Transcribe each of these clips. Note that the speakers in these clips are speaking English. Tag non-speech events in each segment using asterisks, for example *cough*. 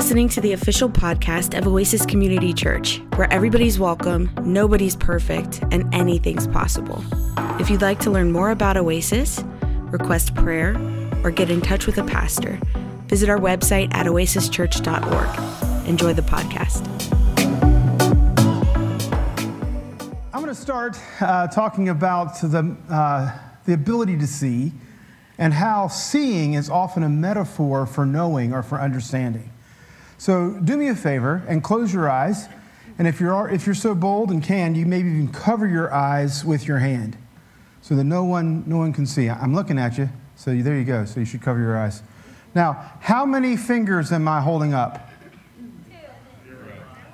listening to the official podcast of Oasis Community Church, where everybody's welcome, nobody's perfect, and anything's possible. If you'd like to learn more about Oasis, request prayer, or get in touch with a pastor, visit our website at oasischurch.org. Enjoy the podcast. I'm going to start uh, talking about the, uh, the ability to see and how seeing is often a metaphor for knowing or for understanding. So do me a favor and close your eyes. And if you're, if you're so bold and can, you maybe even cover your eyes with your hand so that no one, no one can see. I'm looking at you, so there you go. So you should cover your eyes. Now, how many fingers am I holding up? Two.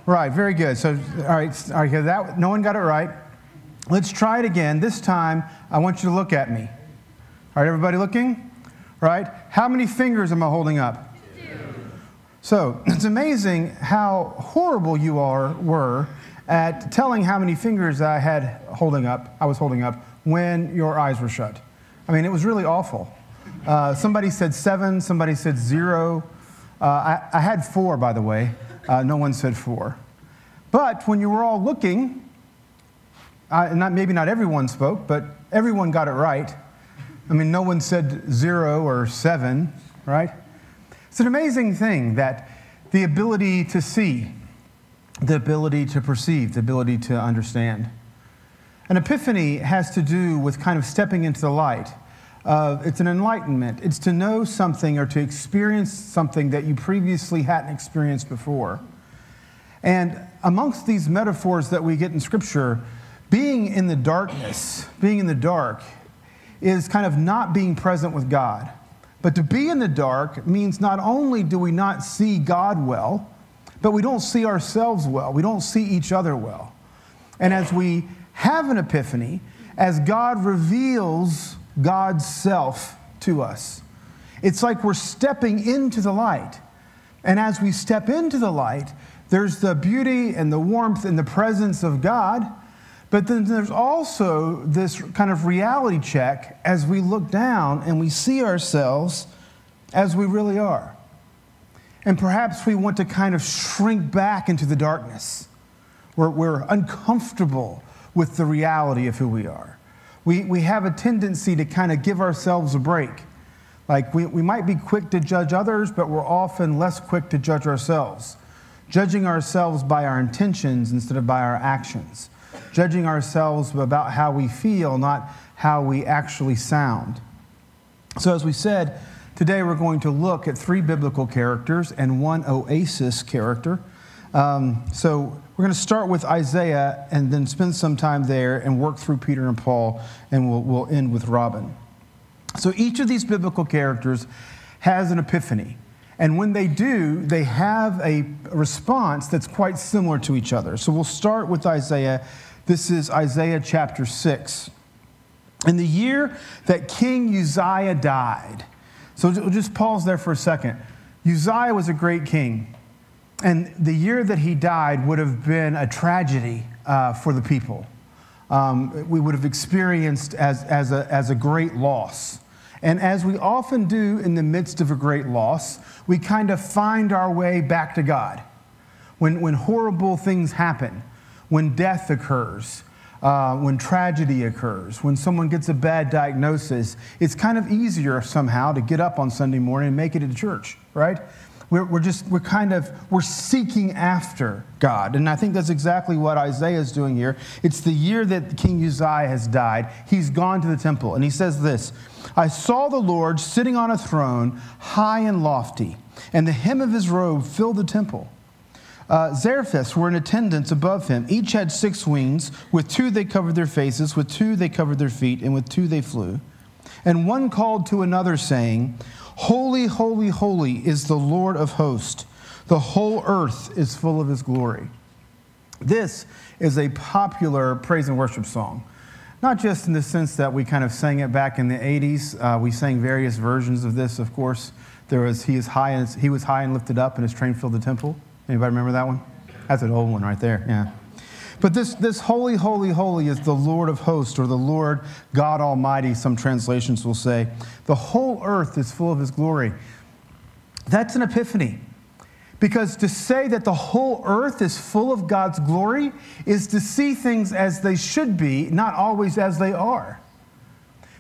Right, very good. So, all right, all right that, no one got it right. Let's try it again. This time, I want you to look at me. All right, everybody looking? All right, How many fingers am I holding up? So *clears throat* it's amazing how horrible you are were at telling how many fingers I had holding up, I was holding up when your eyes were shut. I mean, it was really awful. Uh, somebody said seven, somebody said zero. Uh, I, I, had four, by the way. Uh, no one said four. But when you were all looking, not, maybe not everyone spoke, but everyone got it right. I mean, no one said zero or seven, right? It's an amazing thing that the ability to see, the ability to perceive, the ability to understand. An epiphany has to do with kind of stepping into the light. Uh, it's an enlightenment. It's to know something or to experience something that you previously hadn't experienced before. And amongst these metaphors that we get in Scripture, being in the darkness, being in the dark, is kind of not being present with God. But to be in the dark means not only do we not see God well, but we don't see ourselves well. We don't see each other well. And as we have an epiphany, as God reveals God's self to us, it's like we're stepping into the light. And as we step into the light, there's the beauty and the warmth and the presence of God. But then there's also this kind of reality check as we look down and we see ourselves as we really are. And perhaps we want to kind of shrink back into the darkness. We're, we're uncomfortable with the reality of who we are. We, we have a tendency to kind of give ourselves a break. Like we, we might be quick to judge others, but we're often less quick to judge ourselves, judging ourselves by our intentions instead of by our actions judging ourselves about how we feel, not how we actually sound. So, as we said, today we're going to look at three biblical characters and one oasis character. Um, so, we're going to start with Isaiah and then spend some time there and work through Peter and Paul, and we'll, we'll end with Robin. So, each of these biblical characters has an epiphany. And when they do, they have a response that's quite similar to each other. So we'll start with Isaiah this is Isaiah chapter 6. In the year that King Uzziah died, so we'll just pause there for a second. Uzziah was a great king, and the year that he died would have been a tragedy uh, for the people. Um, we would have experienced as, as, a, as a great loss. And as we often do in the midst of a great loss, we kind of find our way back to God. When, when horrible things happen, when death occurs, uh, when tragedy occurs, when someone gets a bad diagnosis, it's kind of easier somehow to get up on Sunday morning and make it to church, right? We're, we're just, we're kind of, we're seeking after God. And I think that's exactly what Isaiah is doing here. It's the year that King Uzziah has died. He's gone to the temple. And he says this I saw the Lord sitting on a throne, high and lofty, and the hem of his robe filled the temple. Uh, were in attendance above him. Each had six wings. With two they covered their faces, with two they covered their feet, and with two they flew. And one called to another, saying, Holy, holy, holy is the Lord of hosts. The whole earth is full of his glory. This is a popular praise and worship song. Not just in the sense that we kind of sang it back in the 80s. Uh, we sang various versions of this, of course. There was, he, is high and, he was high and lifted up, and his train filled the temple. Anybody remember that one? That's an old one right there, yeah. But this, this holy, holy, holy is the Lord of hosts, or the Lord God Almighty, some translations will say. The whole earth is full of his glory. That's an epiphany. Because to say that the whole earth is full of God's glory is to see things as they should be, not always as they are.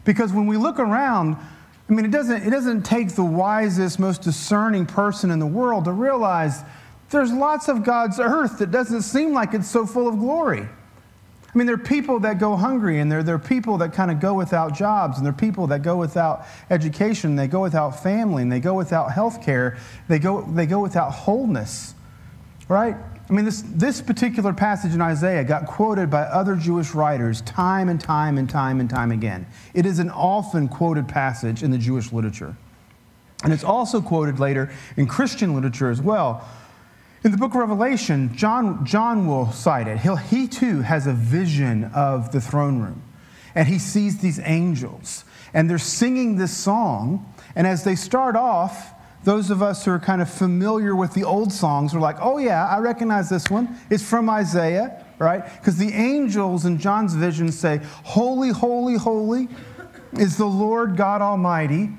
Because when we look around, I mean, it doesn't, it doesn't take the wisest, most discerning person in the world to realize there's lots of God's earth that doesn't seem like it's so full of glory. I mean, there are people that go hungry, and there, there are people that kind of go without jobs, and there are people that go without education, and they go without family, and they go without health care, they go, they go without wholeness, right? I mean, this, this particular passage in Isaiah got quoted by other Jewish writers time and time and time and time again. It is an often quoted passage in the Jewish literature. And it's also quoted later in Christian literature as well. In the book of Revelation, John, John will cite it. He'll, he too has a vision of the throne room, and he sees these angels, and they're singing this song. And as they start off, those of us who are kind of familiar with the old songs are like, oh, yeah, I recognize this one. It's from Isaiah, right? Because the angels in John's vision say, Holy, holy, holy is the Lord God Almighty.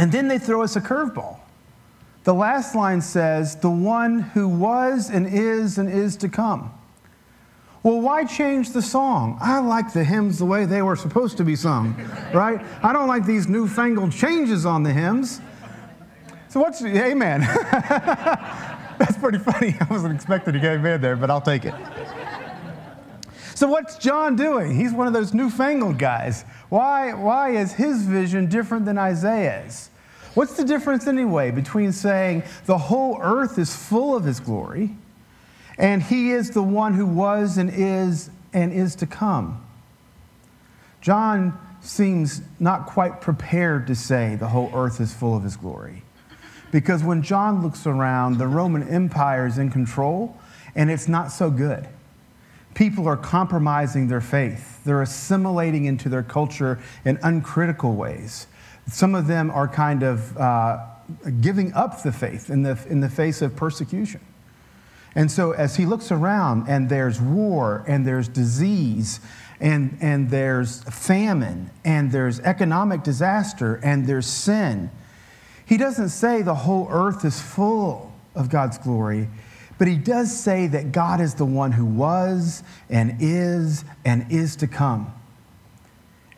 And then they throw us a curveball. The last line says, the one who was and is and is to come. Well, why change the song? I like the hymns the way they were supposed to be sung, *laughs* right? I don't like these newfangled changes on the hymns. So what's, amen. *laughs* That's pretty funny. I wasn't expecting to get amen there, but I'll take it. So what's John doing? He's one of those newfangled guys. Why, why is his vision different than Isaiah's? What's the difference anyway between saying the whole earth is full of his glory and he is the one who was and is and is to come? John seems not quite prepared to say the whole earth is full of his glory. Because when John looks around, the Roman Empire is in control and it's not so good. People are compromising their faith. They're assimilating into their culture in uncritical ways. Some of them are kind of uh, giving up the faith in the, in the face of persecution. And so, as he looks around, and there's war, and there's disease, and, and there's famine, and there's economic disaster, and there's sin, he doesn't say the whole earth is full of God's glory, but he does say that God is the one who was, and is, and is to come.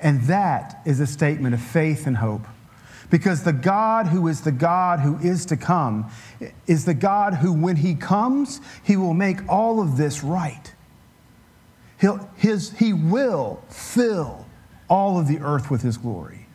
And that is a statement of faith and hope. Because the God who is the God who is to come is the God who, when he comes, he will make all of this right. He'll, his, he will fill all of the earth with his glory.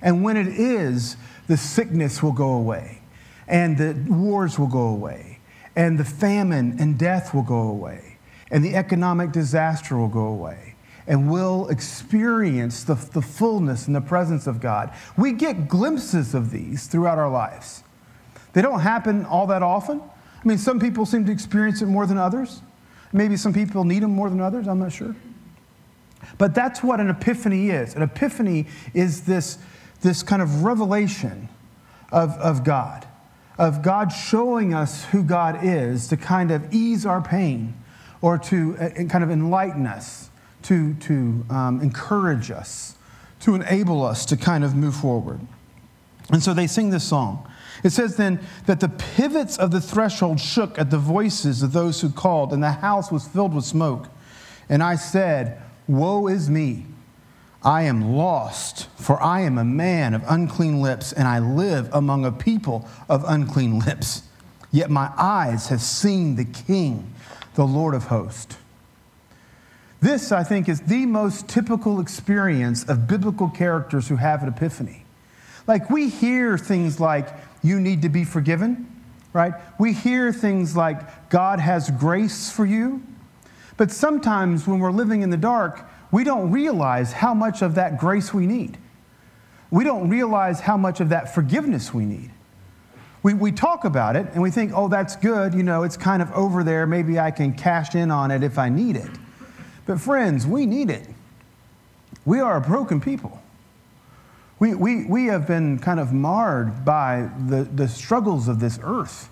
And when it is, the sickness will go away, and the wars will go away, and the famine and death will go away, and the economic disaster will go away and we'll experience the, the fullness and the presence of God. We get glimpses of these throughout our lives. They don't happen all that often. I mean, some people seem to experience it more than others. Maybe some people need them more than others, I'm not sure. But that's what an epiphany is. An epiphany is this, this kind of revelation of, of God, of God showing us who God is to kind of ease our pain or to uh, kind of enlighten us to, to um, encourage us, to enable us to kind of move forward. And so they sing this song. It says then that the pivots of the threshold shook at the voices of those who called, and the house was filled with smoke. And I said, Woe is me! I am lost, for I am a man of unclean lips, and I live among a people of unclean lips. Yet my eyes have seen the King, the Lord of hosts. This, I think, is the most typical experience of biblical characters who have an epiphany. Like, we hear things like, you need to be forgiven, right? We hear things like, God has grace for you. But sometimes when we're living in the dark, we don't realize how much of that grace we need. We don't realize how much of that forgiveness we need. We, we talk about it and we think, oh, that's good. You know, it's kind of over there. Maybe I can cash in on it if I need it. But, friends, we need it. We are a broken people. We, we, we have been kind of marred by the, the struggles of this earth.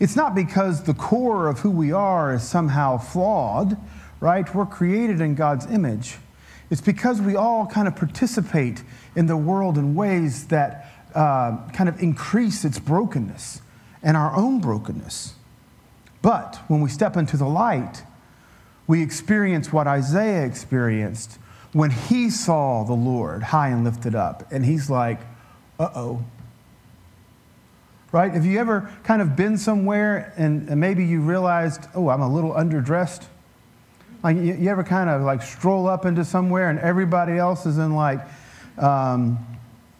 It's not because the core of who we are is somehow flawed, right? We're created in God's image. It's because we all kind of participate in the world in ways that uh, kind of increase its brokenness and our own brokenness. But when we step into the light, we experience what Isaiah experienced when he saw the Lord high and lifted up. And he's like, uh oh. Right? Have you ever kind of been somewhere and, maybe you realized, oh, I'm a little underdressed? Like, you, you ever kind of like stroll up into somewhere and everybody else is in like, um,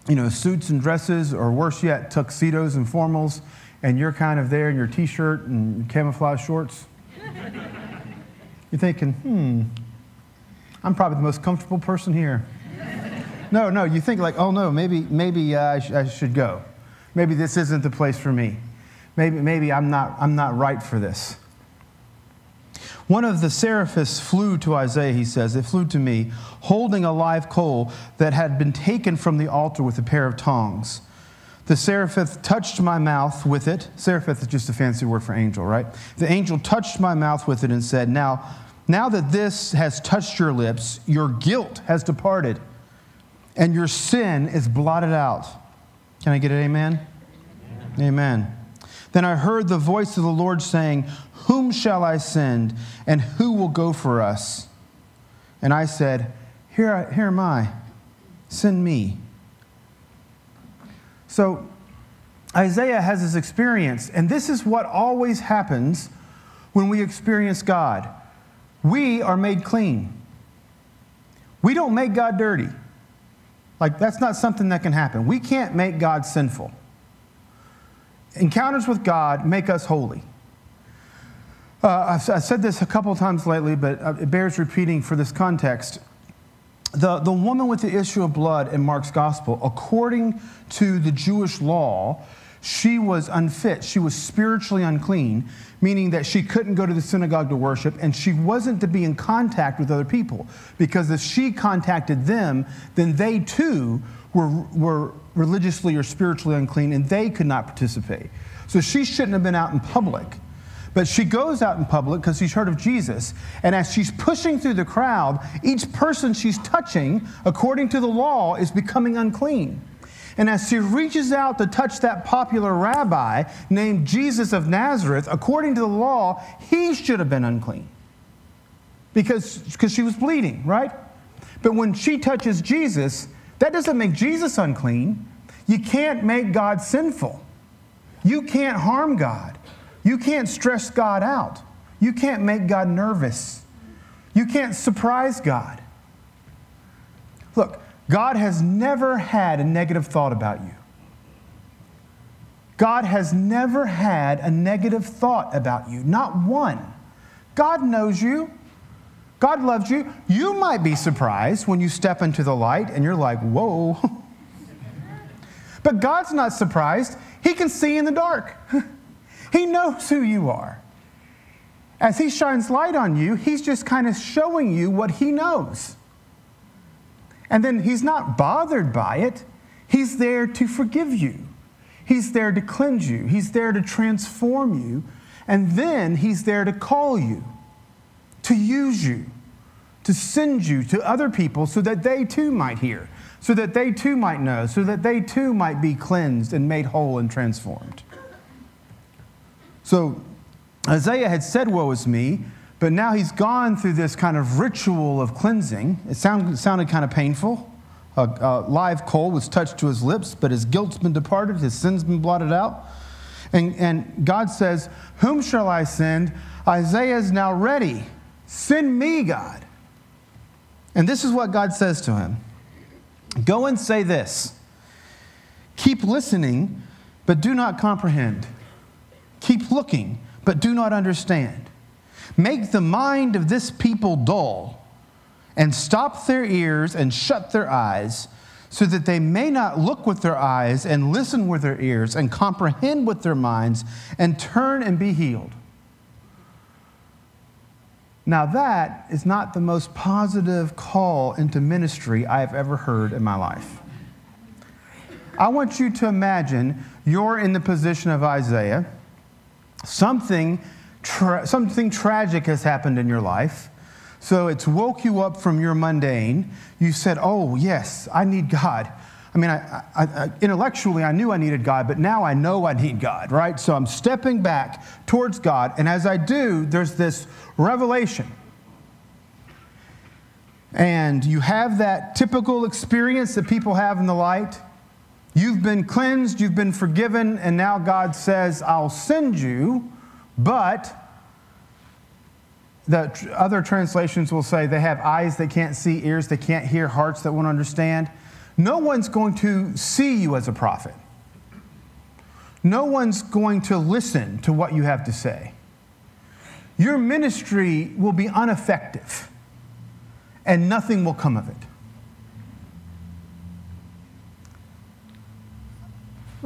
you know, suits and dresses, or worse yet, tuxedos and formals, and you're kind of there in your t shirt and camouflage shorts? You're thinking, hmm, I'm probably the most comfortable person here. no, no, you think like, oh no, maybe, maybe uh, I, sh- I should go. Maybe this isn't the place for me. Maybe, maybe I'm, not, I'm not right for this. One of the seraphists flew to Isaiah, he says, it flew to me, holding a live coal that had been taken from the altar with a pair of tongs. The seraphith touched my mouth with it. Seraphith is just a fancy word for angel, right? The angel touched my mouth with it and said, Now, now that this has touched your lips, your guilt has departed, and your sin is blotted out. Can I get an amen? Amen. amen. Then I heard the voice of the Lord saying, Whom shall I send, and who will go for us? And I said, Here, here am I, send me. So Isaiah has this experience, and this is what always happens when we experience God. We are made clean. We don't make God dirty. Like, that's not something that can happen. We can't make God sinful. Encounters with God make us holy. Uh, I've, I've, said this a couple times lately, but uh, it bears repeating for this context. The, the woman with the issue of blood in Mark's gospel, according to the Jewish law, she was unfit. She was spiritually unclean, meaning that she couldn't go to the synagogue to worship and she wasn't to be in contact with other people. Because if she contacted them, then they too were, were religiously or spiritually unclean and they could not participate. So she shouldn't have been out in public. But she goes out in public because she's heard of Jesus. And as she's pushing through the crowd, each person she's touching, according to the law, is becoming unclean. And as she reaches out to touch that popular rabbi named Jesus of Nazareth, according to the law, he should have been unclean because, because she was bleeding, right? But when she touches Jesus, that doesn't make Jesus unclean. You can't make God sinful. You can't harm God. You can't stress God out. You can't make God nervous. You can't surprise God. Look, God has never had a negative thought about you. God has never had a negative thought about you, not one. God knows you. God loves you. You might be surprised when you step into the light and you're like, whoa. *laughs* but God's not surprised. He can see in the dark, *laughs* He knows who you are. As He shines light on you, He's just kind of showing you what He knows. And then he's not bothered by it. He's there to forgive you. He's there to cleanse you. He's there to transform you. And then he's there to call you, to use you, to send you to other people so that they too might hear, so that they too might know, so that they too might be cleansed and made whole and transformed. So Isaiah had said, Woe is me. But now he's gone through this kind of ritual of cleansing. It sounded, sounded kind of painful. A, a, live coal was touched to his lips, but his guilt's been departed, his sin's been blotted out. And, and God says, Whom shall I send? Isaiah is now ready. Send me, God. And this is what God says to him Go and say this Keep listening, but do not comprehend. Keep looking, but do not understand. Make the mind of this people dull, and stop their ears and shut their eyes, so that they may not look with their eyes and listen with their ears and comprehend with their minds and turn and be healed. Now, that is not the most positive call into ministry I have ever heard in my life. I want you to imagine you're in the position of Isaiah. Something tra- something tragic has happened in your life. So it's woke you up from your mundane. You said, Oh, yes, I need God. I mean, I, I, I, intellectually, I knew I needed God, but now I know I need God, right? So I'm stepping back towards God. And as I do, there's this revelation. And you have that typical experience that people have in the light. You've been cleansed, you've been forgiven, and now God says, I'll send you, but the other translations will say they have eyes they can't see, ears they can't hear, hearts that won't understand. No one's going to see you as a prophet. No one's going to listen to what you have to say. Your ministry will be ineffective, and nothing will come of it.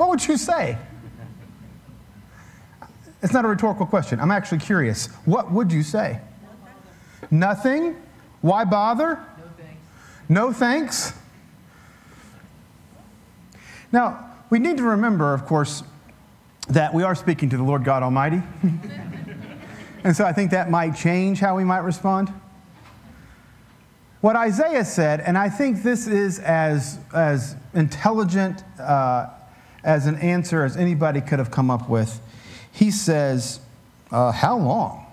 What would you say? It's not a rhetorical question. I'm actually curious. What would you say? Nothing? Why bother? No thanks. No thanks? Now, we need to remember, of course, that we are speaking to the Lord God Almighty. *laughs* and so I think that might change how we might respond. What Isaiah said, and I think this is as, as intelligent uh, as an answer as anybody could have come up with. He says, uh, How long?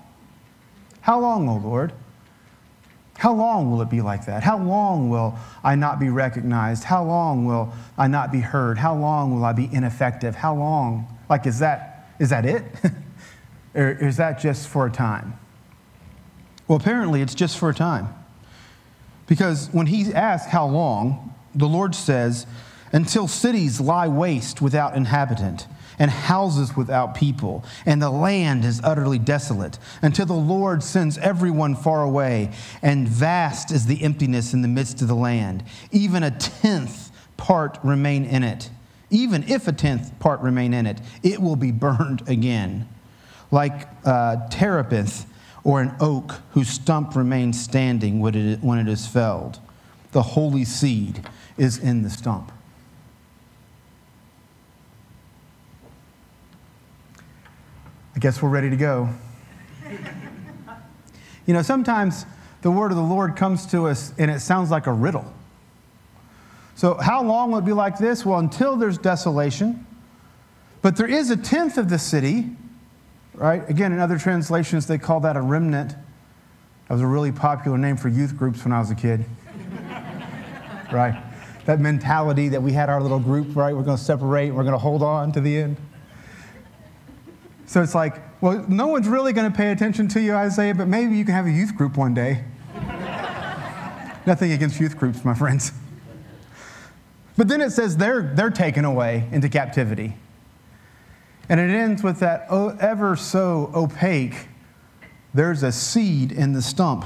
How long, O Lord? How long will it be like that? How long will I not be recognized? How long will I not be heard? How long will I be ineffective? How long? Like, is that, is that it? *laughs* or is that just for a time? Well, apparently it's just for a time. Because when he asks how long, the Lord says, until cities lie waste without inhabitant and houses without people, and the land is utterly desolate, until the Lord sends everyone far away, and vast is the emptiness in the midst of the land. Even a tenth part remain in it. Even if a tenth part remain in it, it will be burned again. Like uh, terebinth or an oak whose stump remains standing when it is felled. The holy seed is in the stump. I guess we're ready to go. you know, sometimes the word of the Lord comes to us and it sounds like a riddle. So, how long will it be like this? Well, until there's desolation. But there is a tenth of the city, right? Again, in other translations, they call that a remnant. That was a really popular name for youth groups when I was a kid. *laughs* right? That mentality that we had our little group, right? We're going to separate, we're going to hold on to the end. So it's like, well, no one's really going to pay attention to you, Isaiah, but maybe you can have a youth group one day. *laughs* Nothing against youth groups, my friends. But then it says they're, they're taken away into captivity. And it ends with that oh, ever so opaque there's a seed in the stump.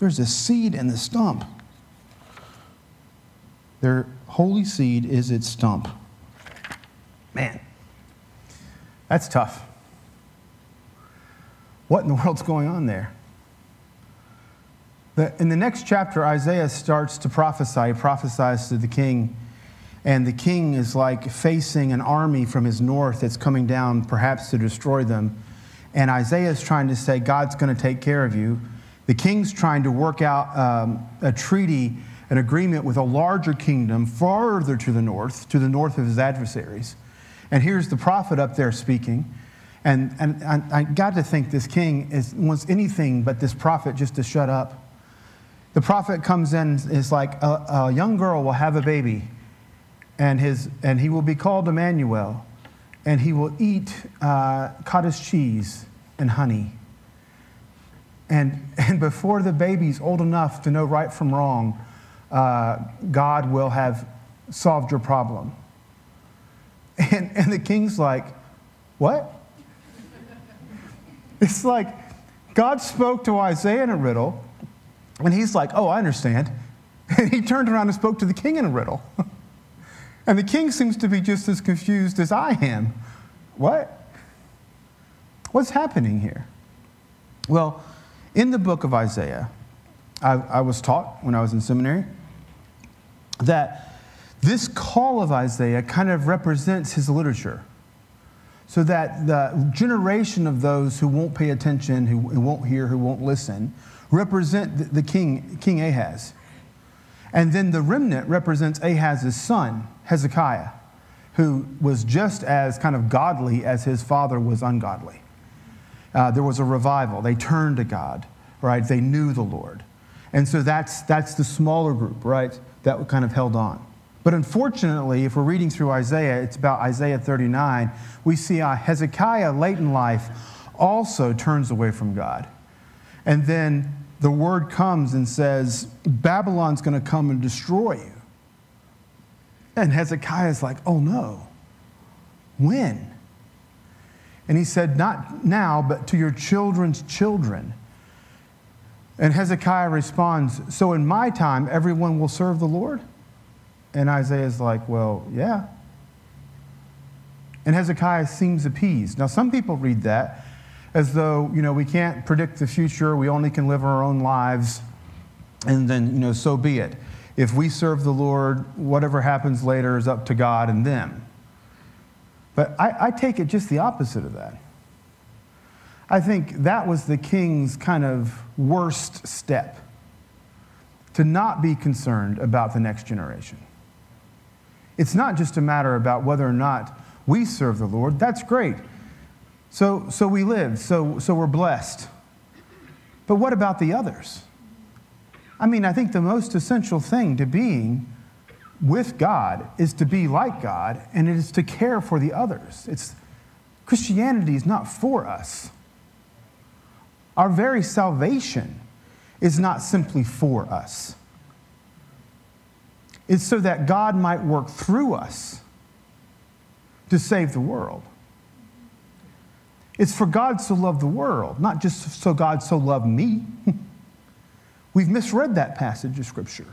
There's a seed in the stump. Their holy seed is its stump. Man, that's tough. What in the world's going on there? in the next chapter, Isaiah starts to prophesy. He prophesies to the king, and the king is like facing an army from his north that's coming down, perhaps to destroy them. And Isaiah is trying to say, God's going to take care of you. The king's trying to work out um, a treaty, an agreement with a larger kingdom farther to the north, to the north of his adversaries. And here's the prophet up there speaking. And, and, I got to think this king is, wants anything but this prophet just to shut up. The prophet comes in, is like, a, a young girl will have a baby, and, his, and he will be called Emmanuel, and he will eat uh, cottage cheese and honey. And, *laughs* and before the baby's old enough to know right from wrong, uh, God will have solved your problem. *laughs* And, and the king's like, What? *laughs* It's like God spoke to Isaiah in a riddle, and he's like, Oh, I understand. *laughs* And he turned around and spoke to the king in a riddle. *laughs* And the king seems to be just as confused as I am. What? What's happening here? Well, in the book of Isaiah, I, I was taught when I was in seminary that this call of Isaiah kind of represents his literature. So that the generation of those who won't pay attention, who, won't hear, who won't listen, represent the, king, King Ahaz. And then the remnant represents Ahaz's son, Hezekiah, who was just as kind of godly as his father was ungodly. Uh, there was a revival. They turned to God, right? They knew the Lord. And so that's, that's the smaller group, right, that kind of held on. But unfortunately, if we're reading through Isaiah, it's about Isaiah 39, we see uh, Hezekiah late in life also turns away from God. And then the word comes and says, Babylon's going to come and destroy you. And Hezekiah's like, oh no. When? And he said, Not now, but to your children's children. And Hezekiah responds, So in my time, everyone will serve the Lord? And Isaiah's like, Well, yeah. And Hezekiah seems appeased. Now, some people read that as though, you know, we can't predict the future, we only can live our own lives, and then, you know, so be it. If we serve the Lord, whatever happens later is up to God and them. But I, I take it just the opposite of that. I think that was the king's kind of worst step to not be concerned about the next generation. It's not just a matter about whether or not we serve the Lord. That's great. So, so we live, so, so we're blessed. But what about the others? I mean, I think the most essential thing to being with God is to be like God, and it is to care for the others. It's, Christianity is not for us. Our very salvation is not simply for us. It's so that God might work through us to save the world. It's for God so loved the world, not just so God so loved me. *laughs* We've misread that passage of Scripture.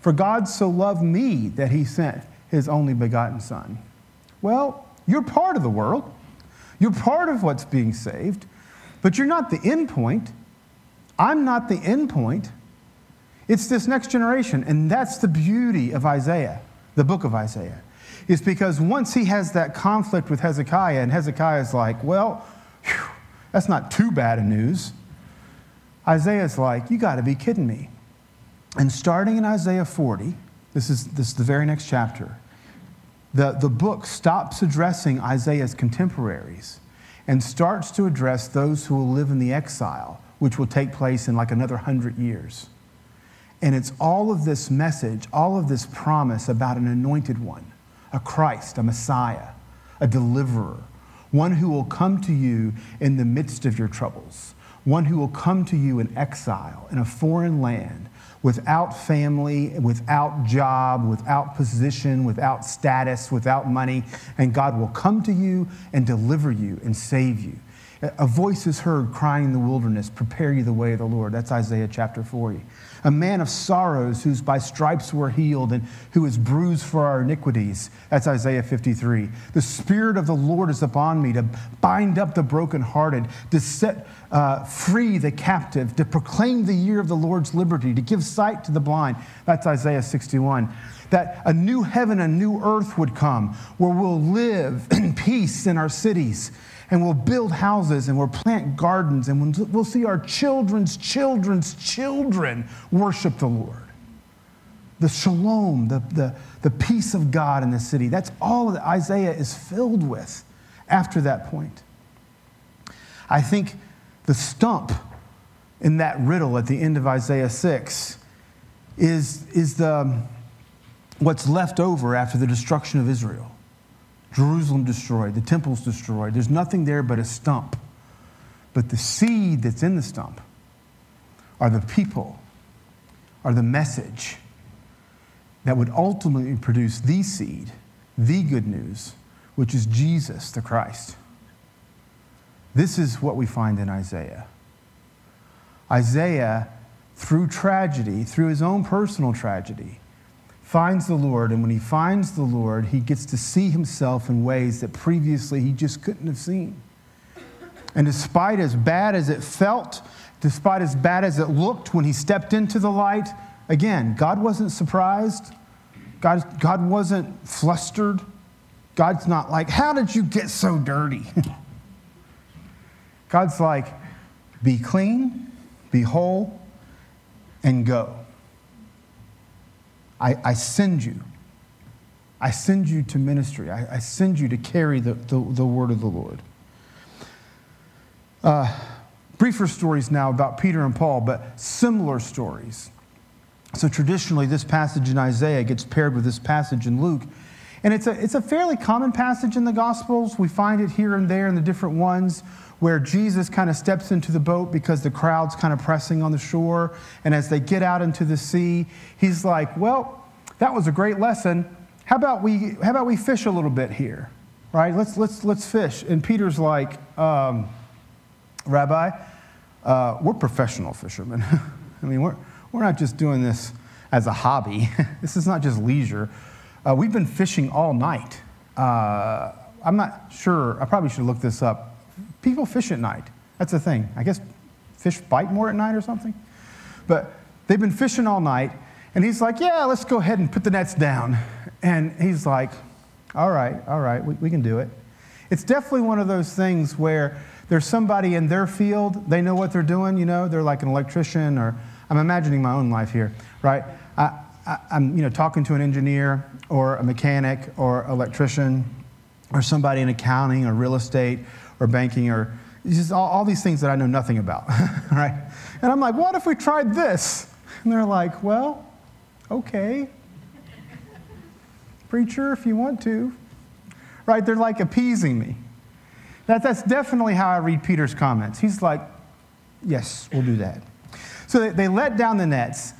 For God so loved me that he sent his only begotten Son. Well, you're part of the world. You're part of what's being saved, but you're not the end point. I'm not the end point. It's this next generation. And that's the beauty of Isaiah, the book of Isaiah is because once he has that conflict with Hezekiah, and Hezekiah's like, well, whew, that's not too bad a news. Isaiah's like, you got to be kidding me. And starting in Isaiah 40, this is, this is the very next chapter, the, the book stops addressing Isaiah's contemporaries and starts to address those who will live in the exile, which will take place in like another hundred years. And it's all of this message, all of this promise about an anointed one a Christ, a Messiah, a deliverer, one who will come to you in the midst of your troubles, one who will come to you in exile in a foreign land without family, without job, without position, without status, without money, and God will come to you and deliver you and save you. A voice is heard crying in the wilderness, Prepare you the way of the Lord. That's Isaiah chapter 40 a man of sorrows whose by stripes we're healed and who is bruised for our iniquities. That's Isaiah 53. The Spirit of the Lord is upon me to bind up the brokenhearted, to set uh, free the captive, to proclaim the year of the Lord's liberty, to give sight to the blind. That's Isaiah 61 that a new heaven, a new earth would come where we'll live *clears throat* in peace in our cities and we'll build houses and we'll plant gardens and we'll see our children's children's children worship the Lord. The shalom, the, the, the peace of God in the city. That's all that Isaiah is filled with after that point. I think the stump in that riddle at the end of Isaiah 6 is, is the, what's left over after the destruction of Israel. Jerusalem destroyed, the temple's destroyed. There's nothing there but a stump. But the seed that's in the stump are the people, are the message that would ultimately produce the seed, the good news, which is Jesus the Christ. This is what we find in Isaiah. Isaiah, through tragedy, through his own personal tragedy, finds the Lord, and when he finds the Lord, he gets to see himself in ways that previously he just couldn't have seen. And despite as bad as it felt, despite as bad as it looked when he stepped into the light, again, God wasn't surprised. God, God wasn't flustered. God's not like, How did you get so dirty? *laughs* God's like, Be clean, be whole, and go. I, I send you. I send you to ministry. I, I send you to carry the, the, the word of the Lord. Uh, briefer stories now about Peter and Paul, but similar stories. So traditionally, this passage in Isaiah gets paired with this passage in Luke. And it's a, it's a fairly common passage in the Gospels. We find it here and there in the different ones where Jesus kind of steps into the boat because the crowd's kind of pressing on the shore. And as they get out into the sea, he's like, Well, that was a great lesson. How about we, how about we fish a little bit here? Right? Let's, let's, let's fish. And Peter's like, um, Rabbi, uh, we're professional fishermen. *laughs* I mean, we're, we're not just doing this as a hobby, *laughs* this is not just leisure. Uh, we've been fishing all night. Uh, I'm not sure, I probably should look this up. People fish at night. That's the thing. I guess fish bite more at night or something. But they've been fishing all night, and he's like, Yeah, let's go ahead and put the nets down. And he's like, All right, all right, we, we can do it. It's definitely one of those things where there's somebody in their field, they know what they're doing, you know, they're like an electrician, or I'm imagining my own life here, right? I'm, you know, talking to an engineer or a mechanic or electrician or somebody in accounting or real estate or banking or just all, all these things that I know nothing about, *laughs* right? And I'm like, what if we tried this? And they're like, well, okay. Preacher, if you want to. Right? They're like appeasing me. That, that's definitely how I read Peter's comments. He's like, yes, we'll do that. So they, they let down the nets,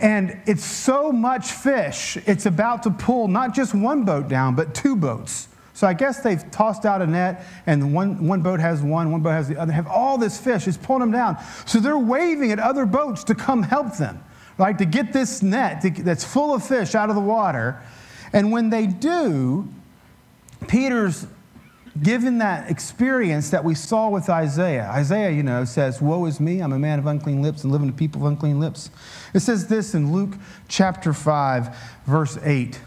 and it's so much fish, it's about to pull not just one boat down, but two boats. So I guess they've tossed out a net, and one, one boat has one, one boat has the other. Have all this fish, it's pulling them down. So they're waving at other boats to come help them, right? To get this net to, that's full of fish out of the water. And when they do, Peter's given that experience that we saw with Isaiah, Isaiah, you know, says, Woe is me, I'm a man of unclean lips and living in the people of unclean lips. It says this in Luke chapter 5, verse 8.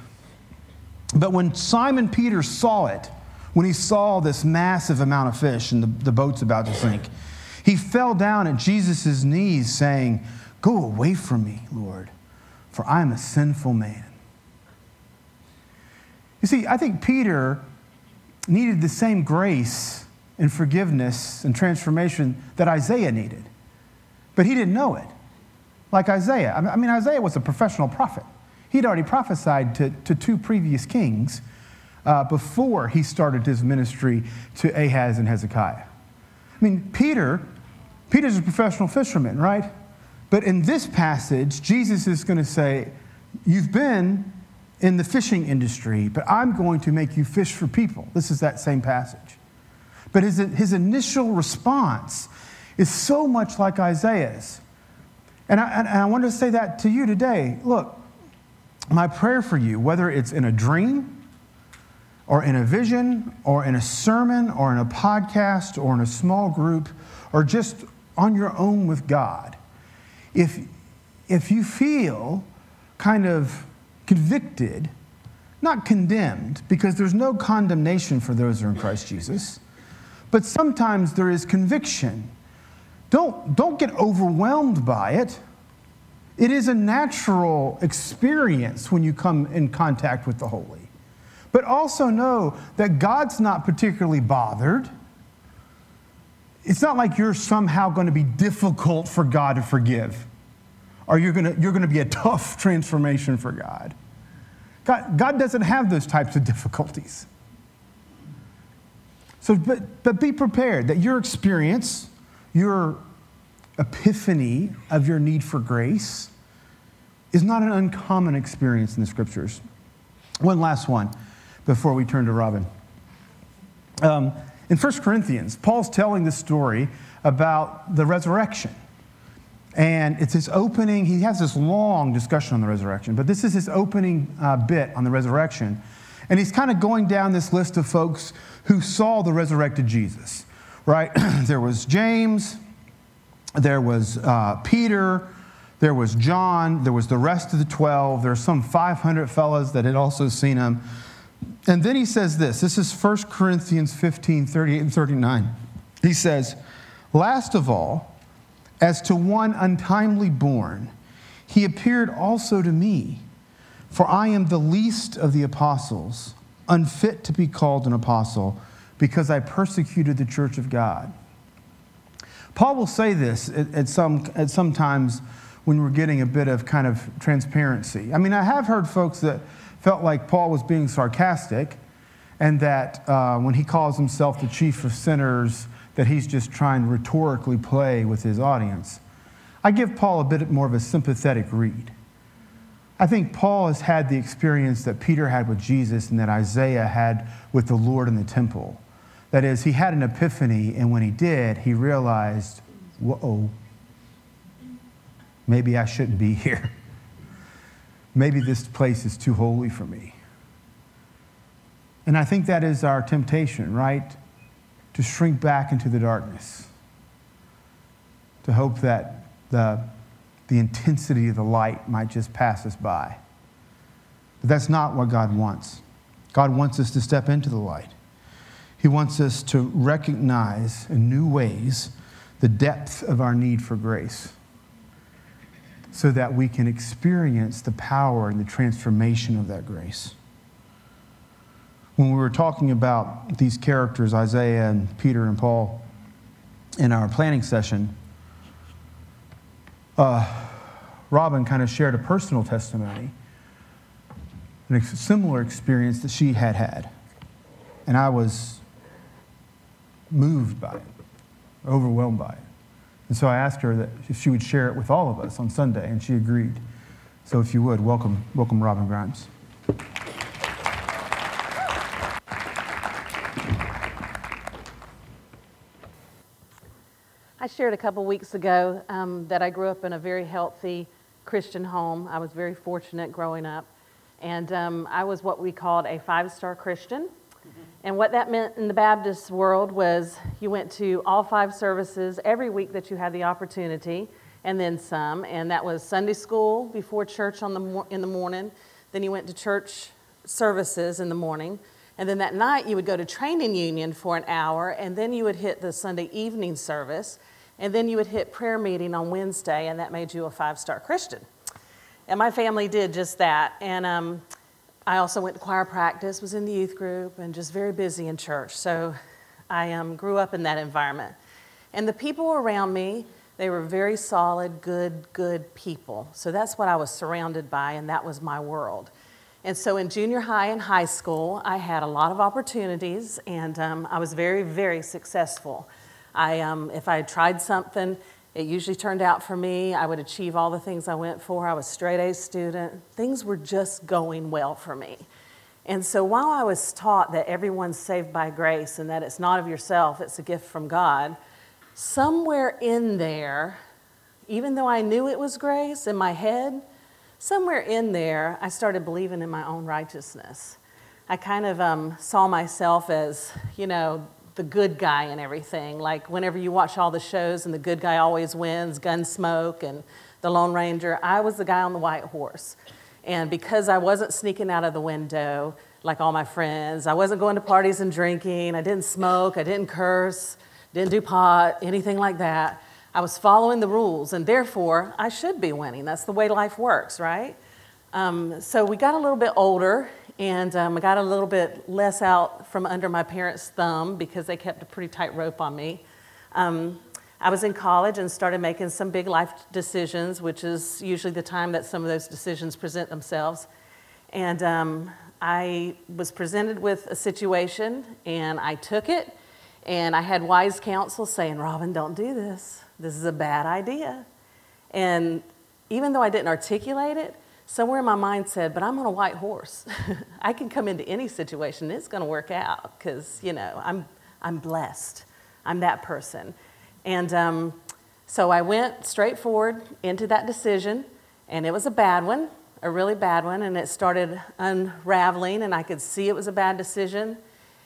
But when Simon Peter saw it, when he saw this massive amount of fish and the, the boat's about to sink, he fell down at Jesus' knees, saying, Go away from me, Lord, for I am a sinful man. You see, I think Peter needed the same grace and forgiveness and transformation that Isaiah needed. But he didn't know it. Like Isaiah. I mean, Isaiah was a professional prophet. He'd already prophesied to, to two previous kings uh, before he started his ministry to Ahaz and Hezekiah. I mean, Peter, Peter's a professional fisherman, right? But in this passage, Jesus is going to say, You've been in the fishing industry, but I'm going to make you fish for people. This is that same passage. But his, his initial response is so much like Isaiah's. And I, and I want to say that to you today. Look, my prayer for you, whether it's in a dream, or in a vision, or in a sermon, or in a podcast, or in a small group, or just on your own with God, if, if you feel kind of convicted, not condemned, because there's no condemnation for those who are in Christ Jesus, but sometimes there is conviction. Don't, don't get overwhelmed by it. It is a natural experience when you come in contact with the holy. But also know that God's not particularly bothered. It's not like you're somehow going to be difficult for God to forgive, or you're going to, you're going to be a *laughs* tough transformation for God. God, God doesn't have those types of difficulties. So, but, but be prepared that your experience, your epiphany of your need for grace, is not an uncommon experience in the scriptures. One last one before we turn to Robin. Um, in 1 Corinthians, Paul's telling the story about the resurrection. And it's his opening, he has this long discussion on the resurrection, but this is his opening uh, bit on the resurrection. And he's kind of going down this list of folks who saw the resurrected Jesus, right? *clears throat* there was James, there was uh, Peter, there was John, there was the rest of the 12, there are some 500 fellows that had also seen him. And then he says this this is 1 Corinthians 15 38 and 39. He says, Last of all, as to one untimely born, he appeared also to me. For I am the least of the apostles, unfit to be called an apostle, because I persecuted the church of God. Paul will say this at, at, some, at some times when we're getting a bit of kind of transparency. I mean, I have heard folks that felt like Paul was being sarcastic and that uh, when he calls himself the chief of sinners, that he's just trying to rhetorically play with his audience. I give Paul a bit more of a sympathetic read. I think Paul has had the experience that Peter had with Jesus and that Isaiah had with the Lord in the temple. That is, he had an epiphany, and when he did, he realized, whoa, maybe I shouldn't be *laughs* here. Maybe this place is too holy for me. And I think that is our temptation, right? To shrink back into the darkness, to hope that the, the intensity of the light might just pass us by. But that's not what God wants. God wants us to step into the light. He wants us to recognize in new ways the depth of our need for grace so that we can experience the power and the transformation of that grace. When we were talking about these characters, Isaiah and Peter and Paul, in our planning session, uh, Robin kind of shared a personal testimony, a similar experience that she had had. And I was moved by it, overwhelmed by it. And so I asked her that if she would share it with all of us on Sunday, and she agreed. So if you would, welcome, welcome Robin Grimes. I shared a couple weeks ago um, that I grew up in a very healthy Christian home. I was very fortunate growing up. And um, I was what we called a five star Christian. And what that meant in the Baptist world was you went to all five services every week that you had the opportunity, and then some. And that was Sunday school before church on the, in the morning. Then you went to church services in the morning. And then that night you would go to training union for an hour, and then you would hit the Sunday evening service, and then you would hit prayer meeting on Wednesday, and that made you a five star Christian. And my family did just that. And um, I also went to choir practice, was in the youth group, and just very busy in church. So I um, grew up in that environment. And the people around me, they were very solid, good, good people. So that's what I was surrounded by, and that was my world. And so in junior high and high school, I had a lot of opportunities, and um, I was very, very successful. I, um, if I tried something, it usually turned out for me. I would achieve all the things I went for. I was straight A student. Things were just going well for me. And so while I was taught that everyone's saved by grace and that it's not of yourself, it's a gift from God, somewhere in there, even though I knew it was grace in my head, somewhere in there, I started believing in my own righteousness. I kind of um, saw myself as, you know, the good guy and everything. Like whenever you watch all the shows and the good guy always wins, Gunsmoke and The Lone Ranger, I was the guy on the white horse. And because I wasn't sneaking out of the window like all my friends, I wasn't going to parties and drinking, I didn't smoke, I didn't curse, didn't do pot, anything like that. I was following the rules, and therefore I should be winning. That's the way life works, right? Um, so we got a little bit older, and um, I got a little bit less out from under my parents' thumb because they kept a pretty tight rope on me. Um, I was in college and started making some big life decisions, which is usually the time that some of those decisions present themselves. And um, I was presented with a situation, and I took it. And I had wise counsel saying, Robin, don't do this. This is a bad idea. And even though I didn't articulate it, somewhere in my mind said, but I'm on a white horse. *laughs* I can come into any situation, it's going to work out because, you know, I'm, I'm blessed. I'm that person. And um, so I went straight forward into that decision, and it was a bad one, a really bad one, and it started unraveling, and I could see it was a bad decision.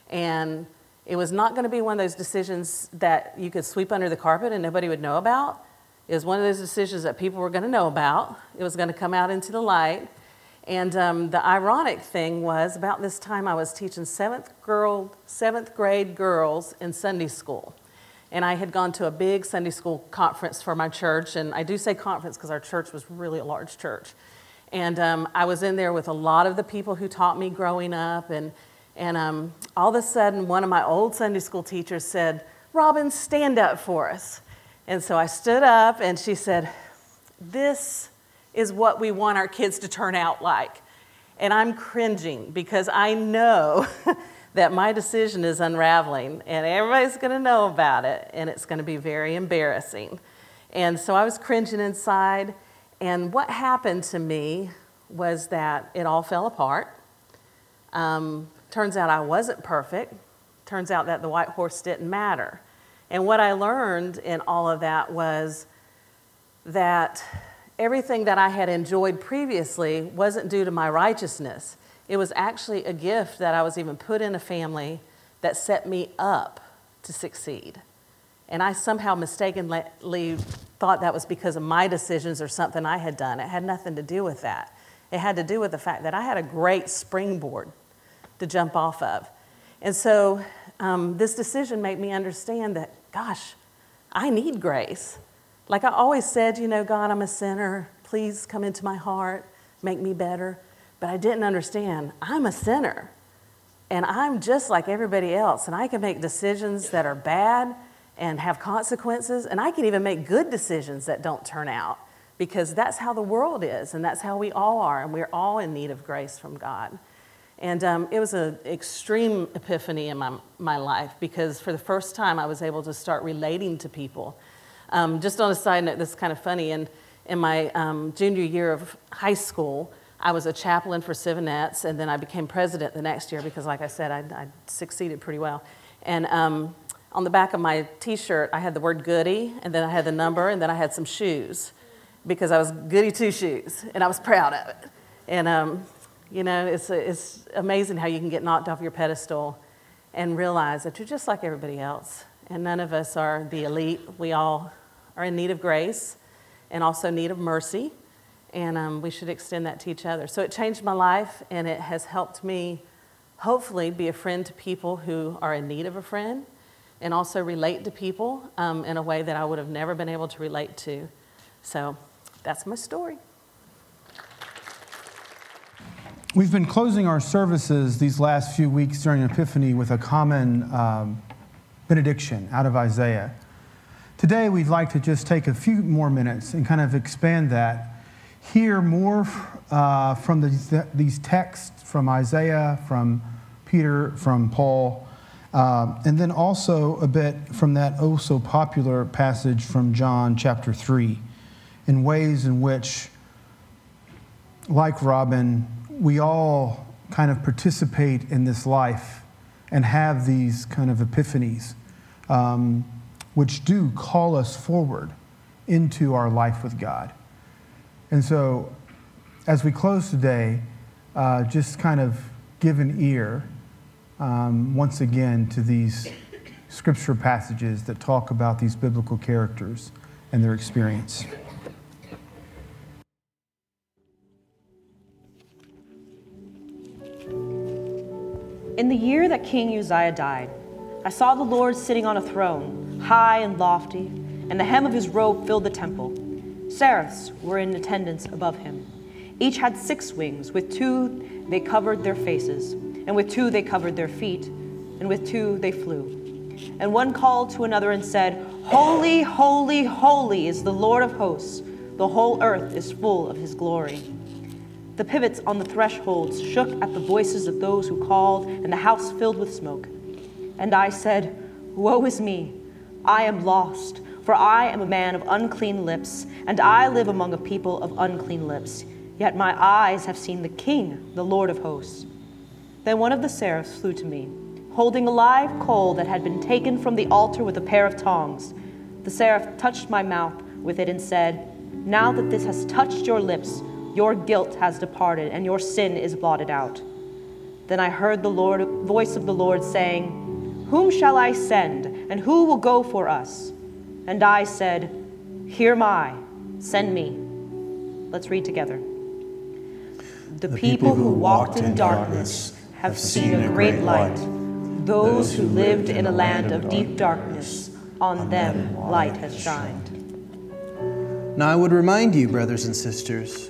And it was not going to be one of those decisions that you could sweep under the carpet and nobody would know about. Was one of those decisions that people were going to know about. It was going to come out into the light. And um, the ironic thing was, about this time, I was teaching seventh, girl, seventh grade girls in Sunday school. And I had gone to a big Sunday school conference for my church. And I do say conference because our church was really a large church. And um, I was in there with a lot of the people who taught me growing up. And, and um, all of a sudden, one of my old Sunday school teachers said, Robin, stand up for us. And so I stood up and she said, This is what we want our kids to turn out like. And I'm cringing because I know *laughs* that my decision is unraveling and everybody's going to know about it and it's going to be very embarrassing. And so I was cringing inside. And what happened to me was that it all fell apart. Um, turns out I wasn't perfect. Turns out that the white horse didn't matter. And what I learned in all of that was that everything that I had enjoyed previously wasn't due to my righteousness. It was actually a gift that I was even put in a family that set me up to succeed. And I somehow mistakenly thought that was because of my decisions or something I had done. It had nothing to do with that. It had to do with the fact that I had a great springboard to jump off of. And so um, this decision made me understand that, gosh, I need grace. Like I always said, you know, God, I'm a sinner. Please come into my heart, make me better. But I didn't understand, I'm a sinner. And I'm just like everybody else. And I can make decisions that are bad and have consequences. And I can even make good decisions that don't turn out because that's how the world is. And that's how we all are. And we're all in need of grace from God. And um, it was an extreme epiphany in my, my life because for the first time I was able to start relating to people um, just on a side note, this is kind of funny. In, in my um, junior year of high school, I was a chaplain for Civinettes, and then I became president the next year because, like I said, I, I succeeded pretty well. And um, on the back of my t shirt, I had the word goody, and then I had the number, and then I had some shoes because I was goody two shoes, and I was proud of it. And, um, you know, it's, it's amazing how you can get knocked off your pedestal and realize that you're just like everybody else and none of us are the elite. We all are in need of grace and also need of mercy, and um, we should extend that to each other. So it changed my life, and it has helped me hopefully be a friend to people who are in need of a friend and also relate to people um, in a way that I would have never been able to relate to. So that's my story. We've been closing our services these last few weeks during Epiphany with a common um, benediction out of Isaiah. Today, we'd like to just take a few more minutes and kind of expand that, hear more uh, from the, these texts from Isaiah, from Peter, from Paul, uh, and then also a bit from that oh so popular passage from John chapter 3, in ways in which, like Robin, we all kind of participate in this life and have these kind of epiphanies, um, which do call us forward into our life with God. And so, as we close today, uh, just kind of give an ear um, once again to these scripture passages that talk about these biblical characters and their experience. In the year that King Uzziah died, I saw the Lord sitting on a throne, high and lofty, and the hem of his robe filled the temple. Seraphs were in attendance above him. Each had six wings. With two they covered their faces, and with two they covered their feet, and with two they flew. And one called to another and said, Holy, holy, holy is the Lord of hosts. The whole earth is full of his glory. The pivots on the thresholds shook at the voices of those who called, and the house filled with smoke. And I said, Woe is me! I am lost, for I am a man of unclean lips, and I live among a people of unclean lips. Yet my eyes have seen the King, the Lord of hosts. Then one of the seraphs flew to me, holding a live coal that had been taken from the altar with a pair of tongs. The seraph touched my mouth with it and said, Now that this has touched your lips, your guilt has departed, and your sin is blotted out. Then I heard the Lord, voice of the Lord saying, Whom shall I send, and who will go for us? And I said, Here am I, send me. Let's read together. The, the people, people who walked in darkness have seen a great light. Those who lived in a land of deep darkness, on them light has shined. Now I would remind you, brothers and sisters,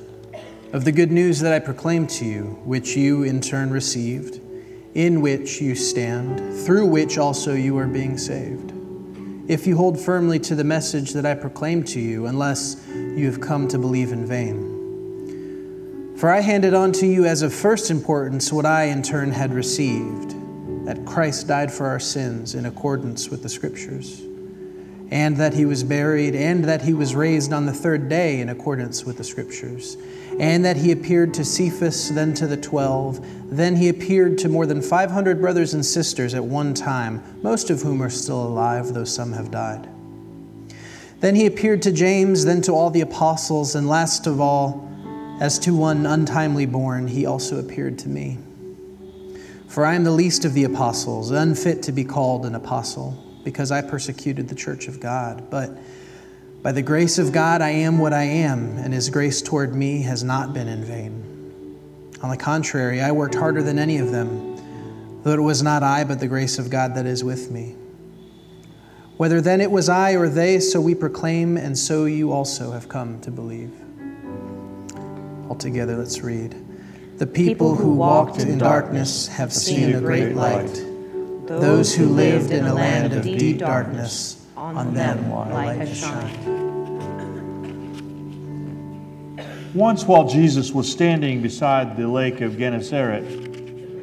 of the good news that I proclaimed to you, which you in turn received, in which you stand, through which also you are being saved. If you hold firmly to the message that I proclaimed to you, unless you have come to believe in vain. For I handed on to you as of first importance what I in turn had received that Christ died for our sins in accordance with the Scriptures and that he was buried, and that he was raised on the third day in accordance with the Scriptures, and that he appeared to Cephas, then to the twelve. Then he appeared to more than 500 brothers and sisters at one time, most of whom are still alive, though some have died. Then he appeared to James, then to all the apostles, and last of all, as to one untimely born, he also appeared to me. For I am the least of the apostles, unfit to be called an apostle because I persecuted the church of God. But by the grace of God, I am what I am, and his grace toward me has not been in vain. On the contrary, I worked harder than any of them, though it was not I, but the grace of God that is with me. Whether then it was I or they, so we proclaim, and so you also have come to believe. Altogether, let's read. The people, who walked in darkness have seen a great light. Those who lived in a land of deep darkness, on them light has shined. Once, while Jesus was standing beside the lake of Gennesaret,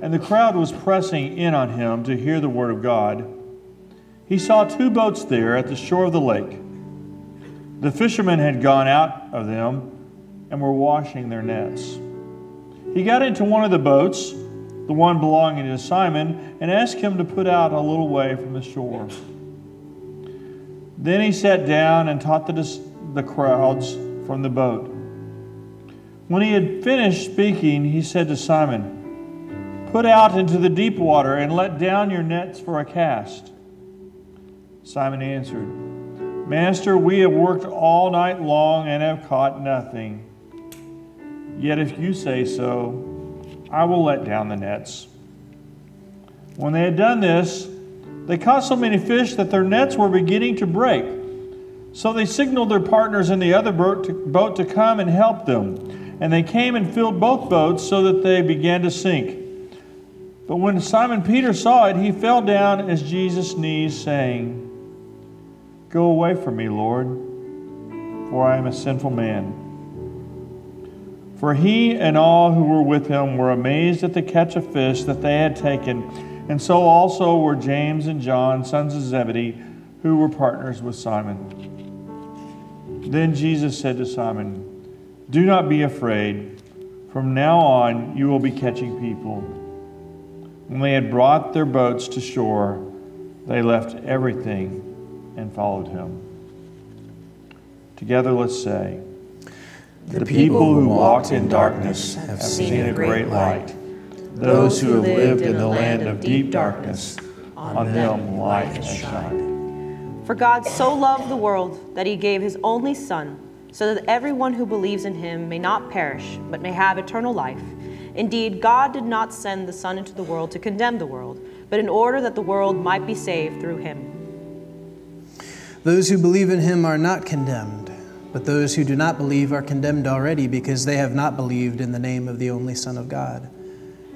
and the crowd was pressing in on him to hear the word of God, he saw two boats there at the shore of the lake. The fishermen had gone out of them and were washing their nets. He got into one of the boats the one belonging to Simon, and asked him to put out a little way from the shore. Then he sat down and taught the, the crowds from the boat. When he had finished speaking, he said to Simon, Put out into the deep water and let down your nets for a cast. Simon answered, Master, we have worked all night long and have caught nothing. Yet if you say so, I will let down the nets. When they had done this, they caught so many fish that their nets were beginning to break. So they signaled their partners in the other boat to, come and help them. And they came and filled both boats so that they began to sink. But when Simon Peter saw it, he fell down at Jesus' knees, saying, Go away from me, Lord, for I am a sinful man. For he and all who were with him were amazed at the catch of fish that they had taken, and so also were James and John, sons of Zebedee, who were partners with Simon. Then Jesus said to Simon, Do not be afraid. From now on, you will be catching people. When they had brought their boats to shore, they left everything and followed him. Together, let's say, the people who walked in darkness have seen a great light. Those who have lived in the land of deep darkness, on them light has shined. For God so loved the world that he gave his only Son, so that everyone who believes in him may not perish, but may have eternal life. Indeed, God did not send the Son into the world to condemn the world, but in order that the world might be saved through him. Those who believe in him are not condemned. But those who do not believe are condemned already because they have not believed in the name of the only Son of God.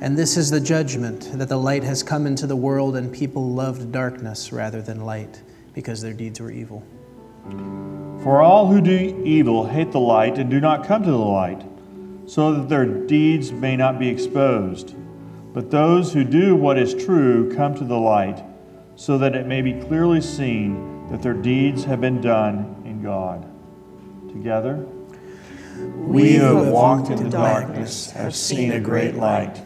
And this is the judgment that the light has come into the world, and people loved darkness rather than light because their deeds were evil. For all who do evil hate the light and do not come to the light, so that their deeds may not be exposed. But those who do what is true come to the light, so that it may be clearly seen that their deeds have been done in God together. We who have walked in the darkness have seen a great light.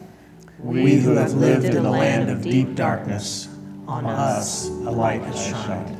We who have lived in the land of deep darkness, on us a light has shined.